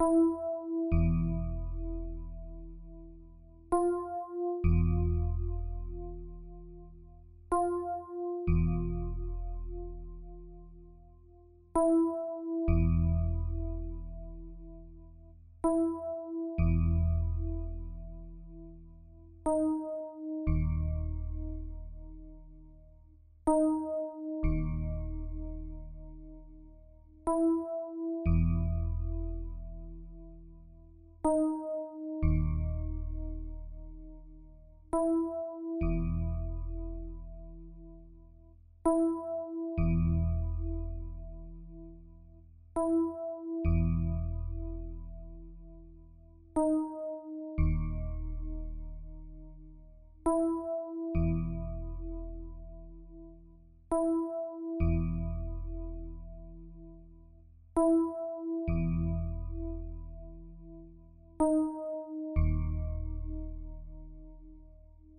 Música